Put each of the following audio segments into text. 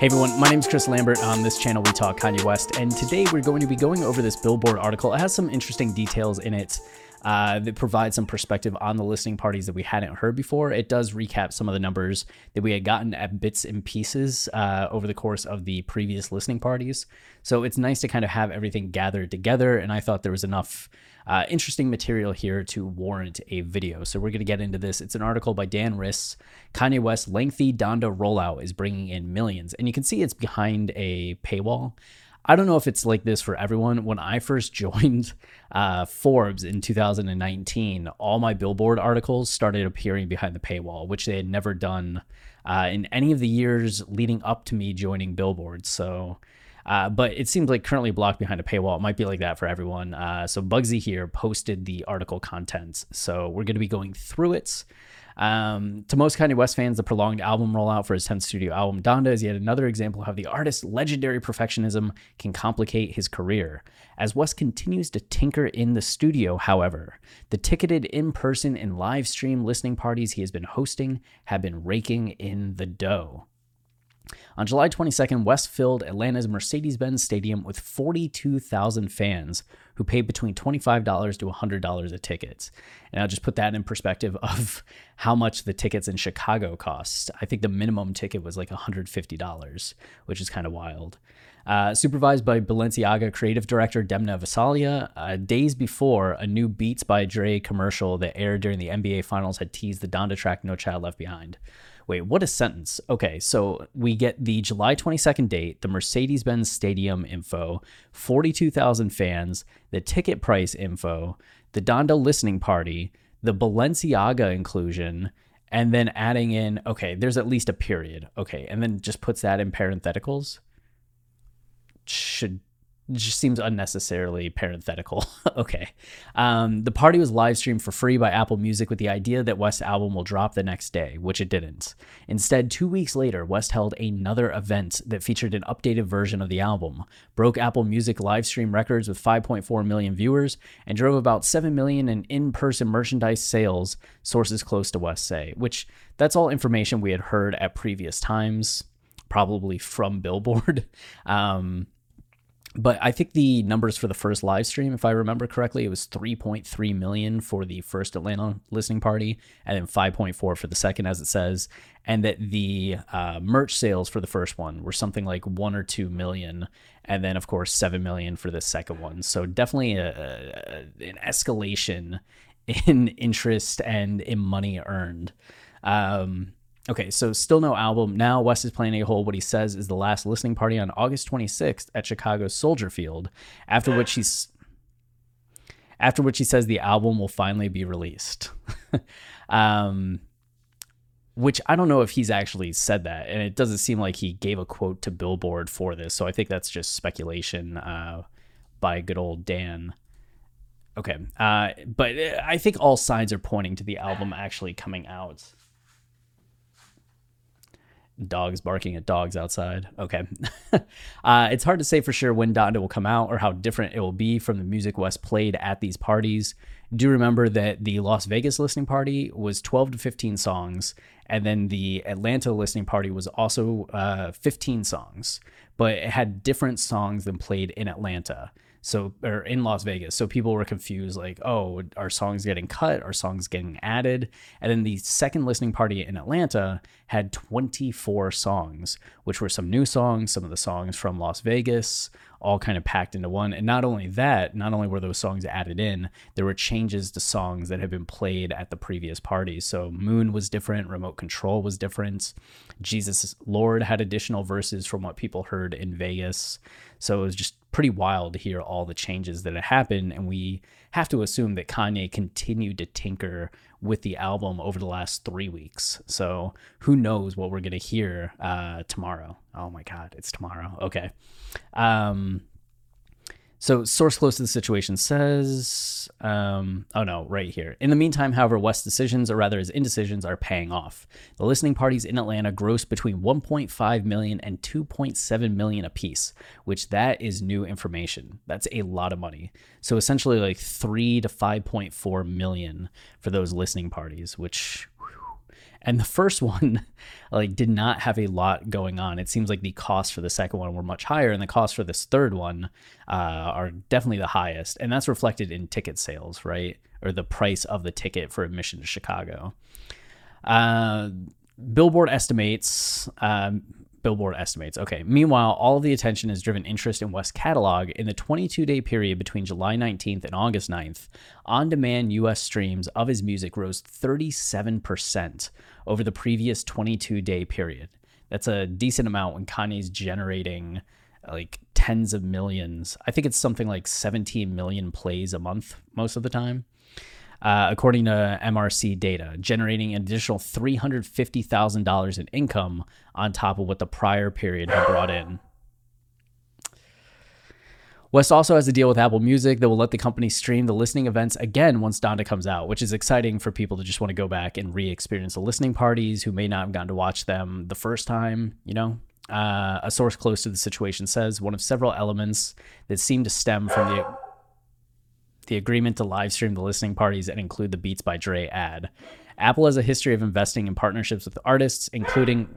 Hey everyone, my name is Chris Lambert. On this channel, we talk Kanye West, and today we're going to be going over this Billboard article. It has some interesting details in it uh, that provide some perspective on the listening parties that we hadn't heard before. It does recap some of the numbers that we had gotten at bits and pieces uh, over the course of the previous listening parties. So it's nice to kind of have everything gathered together, and I thought there was enough uh, interesting material here to warrant a video. So we're going to get into this. It's an article by Dan Rys. Kanye West lengthy Donda rollout is bringing in millions, and you can see it's behind a paywall. I don't know if it's like this for everyone. When I first joined uh, Forbes in 2019, all my Billboard articles started appearing behind the paywall, which they had never done uh, in any of the years leading up to me joining Billboard. So uh, but it seems like currently blocked behind a paywall. It might be like that for everyone. Uh, so Bugsy here posted the article contents. So we're going to be going through it. Um, to most Kanye West fans, the prolonged album rollout for his 10th studio album, Donda, is yet another example of how the artist's legendary perfectionism can complicate his career. As West continues to tinker in the studio, however, the ticketed in person and live stream listening parties he has been hosting have been raking in the dough. On July 22nd, West filled Atlanta's Mercedes Benz Stadium with 42,000 fans who paid between $25 to $100 a ticket. And I'll just put that in perspective of how much the tickets in Chicago cost. I think the minimum ticket was like $150, which is kind of wild. Uh, supervised by Balenciaga creative director Demna Gvasalia, uh, days before a new Beats by Dre commercial that aired during the NBA Finals had teased the Donda track No Child Left Behind. Wait, what a sentence. Okay, so we get the July 22nd date, the Mercedes Benz Stadium info, 42,000 fans, the ticket price info, the Donda listening party, the Balenciaga inclusion, and then adding in, okay, there's at least a period. Okay, and then just puts that in parentheticals. Should just seems unnecessarily parenthetical. okay. Um, the party was live streamed for free by Apple Music with the idea that West's album will drop the next day, which it didn't. Instead, two weeks later, West held another event that featured an updated version of the album, broke Apple Music live stream records with 5.4 million viewers, and drove about 7 million in in person merchandise sales, sources close to West say, which that's all information we had heard at previous times, probably from Billboard. Um, but I think the numbers for the first live stream, if I remember correctly, it was 3.3 million for the first Atlanta listening party, and then 5.4 for the second, as it says, and that the uh, merch sales for the first one were something like one or two million, and then of course seven million for the second one. So definitely a, a, an escalation in interest and in money earned. Um, Okay, so still no album. Now West is playing a hold what he says is the last listening party on August 26th at Chicago's Soldier Field, after which he's after which he says the album will finally be released. um, which I don't know if he's actually said that, and it doesn't seem like he gave a quote to Billboard for this. So I think that's just speculation uh, by good old Dan. Okay, uh, but I think all signs are pointing to the album actually coming out dogs barking at dogs outside. Okay. uh, it's hard to say for sure when Donda will come out or how different it will be from the music West played at these parties. Do remember that the Las Vegas listening party was 12 to 15 songs, and then the Atlanta listening party was also uh, 15 songs, but it had different songs than played in Atlanta so or in Las Vegas. So people were confused like, "Oh, are songs getting cut? Are songs getting added?" And then the second listening party in Atlanta had 24 songs, which were some new songs, some of the songs from Las Vegas, all kind of packed into one. And not only that, not only were those songs added in, there were changes to songs that had been played at the previous parties. So Moon was different, Remote Control was different, Jesus Lord had additional verses from what people heard in Vegas. So it was just pretty wild to hear all the changes that have happened. And we have to assume that Kanye continued to tinker with the album over the last three weeks. So who knows what we're going to hear uh, tomorrow? Oh my God, it's tomorrow. Okay. Um, so, source close to the situation says, um, oh no, right here. In the meantime, however, West's decisions, or rather his indecisions, are paying off. The listening parties in Atlanta gross between 1.5 million and 2.7 million apiece, which that is new information. That's a lot of money. So essentially, like three to 5.4 million for those listening parties, which and the first one, like, did not have a lot going on. It seems like the costs for the second one were much higher, and the costs for this third one uh, are definitely the highest. And that's reflected in ticket sales, right? Or the price of the ticket for admission to Chicago. Uh, Billboard estimates um, Billboard estimates. Okay. Meanwhile, all of the attention has driven interest in West's catalog in the 22 day period between July 19th and August 9th. On demand US streams of his music rose 37% over the previous 22 day period. That's a decent amount when Kanye's generating like tens of millions. I think it's something like 17 million plays a month most of the time uh, according to MRC data, generating an additional $350,000 in income on top of what the prior period had brought in. West also has a deal with Apple Music that will let the company stream the listening events again once Donda comes out, which is exciting for people to just want to go back and re experience the listening parties who may not have gotten to watch them the first time, you know? Uh, a source close to the situation says one of several elements that seem to stem from the the agreement to live stream the listening parties and include the Beats by Dre ad. Apple has a history of investing in partnerships with artists, including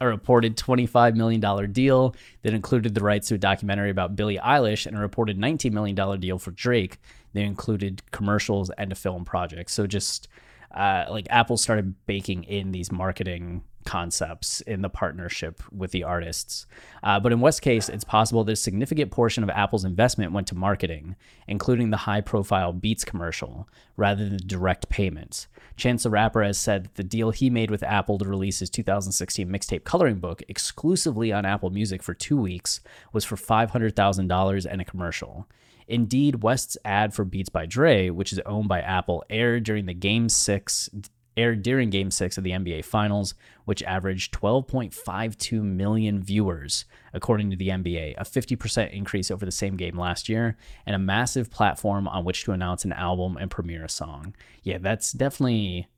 a reported $25 million deal that included the rights to a documentary about Billie Eilish and a reported $19 million deal for Drake that included commercials and a film project. So just uh, like Apple started baking in these marketing concepts in the partnership with the artists. Uh, but in West's case, it's possible that a significant portion of Apple's investment went to marketing, including the high profile Beats commercial, rather than direct payments. Chance the Rapper has said that the deal he made with Apple to release his 2016 mixtape coloring book exclusively on Apple Music for two weeks was for $500,000 and a commercial. Indeed, West's ad for Beats by Dre, which is owned by Apple, aired during the Game 6 aired during Game 6 of the NBA Finals, which averaged 12.52 million viewers, according to the NBA, a 50% increase over the same game last year, and a massive platform on which to announce an album and premiere a song. Yeah, that's definitely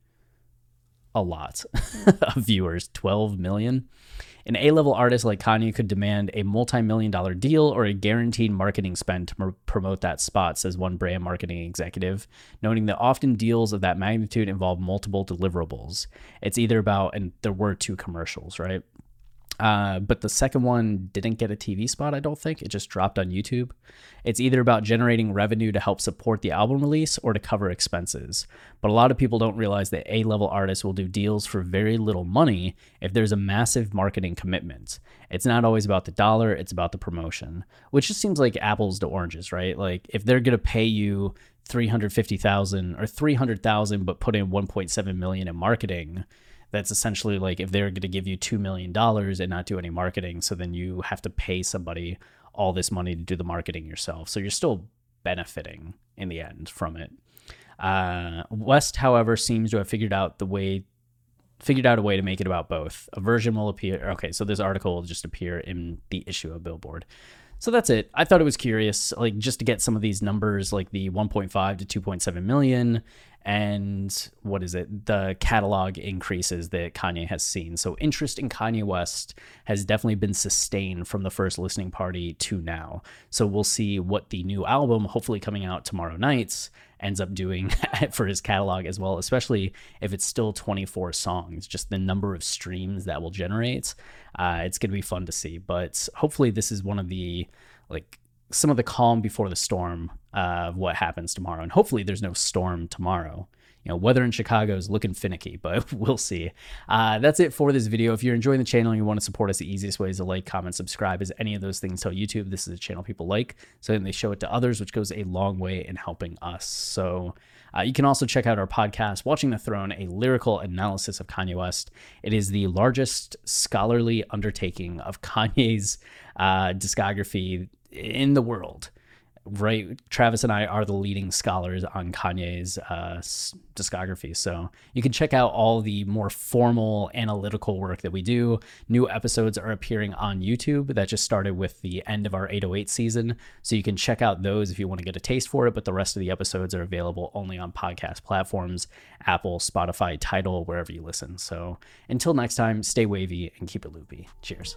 a lot of viewers 12 million. An A level artist like Kanye could demand a multi million dollar deal or a guaranteed marketing spend to promote that spot, says one brand marketing executive, noting that often deals of that magnitude involve multiple deliverables. It's either about, and there were two commercials, right? Uh, but the second one didn't get a TV spot, I don't think. It just dropped on YouTube. It's either about generating revenue to help support the album release or to cover expenses. But a lot of people don't realize that A level artists will do deals for very little money if there's a massive marketing commitment. It's not always about the dollar, it's about the promotion, which just seems like apples to oranges, right? Like if they're going to pay you 350,000 or 300,000 but put in 1.7 million in marketing, that's essentially like if they're going to give you $2 million and not do any marketing, so then you have to pay somebody all this money to do the marketing yourself. So you're still benefiting in the end from it. Uh, West, however, seems to have figured out the way figured out a way to make it about both. A version will appear. Okay, so this article will just appear in the issue of Billboard. So that's it. I thought it was curious, like just to get some of these numbers, like the 1.5 to 2.7 million, and what is it? The catalog increases that Kanye has seen. So interest in Kanye West has definitely been sustained from the first listening party to now. So we'll see what the new album, hopefully coming out tomorrow nights, ends up doing for his catalog as well, especially if it's still 24 songs, just the number of streams that will generate. Uh, it's going to be fun to see. But hopefully, this is one of the like some of the calm before the storm of what happens tomorrow. And hopefully, there's no storm tomorrow. You know, weather in Chicago is looking finicky, but we'll see. Uh, that's it for this video. If you're enjoying the channel and you want to support us, the easiest way is to like, comment, subscribe. As any of those things tell YouTube this is a channel people like, so then they show it to others, which goes a long way in helping us. So uh, you can also check out our podcast, Watching the Throne, a lyrical analysis of Kanye West. It is the largest scholarly undertaking of Kanye's uh, discography in the world right? Travis and i are the leading scholars on kanye's uh, discography. So you can check out all the more formal analytical work that we do. New episodes are appearing on youtube. That just started with the end of our 808 season. So you can check out those if you want to get a taste for it. But the rest of the episodes are available only on podcast platforms apple spotify Tidal, wherever you listen. So until next time stay wavy and keep it loopy. Cheers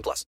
18 plus.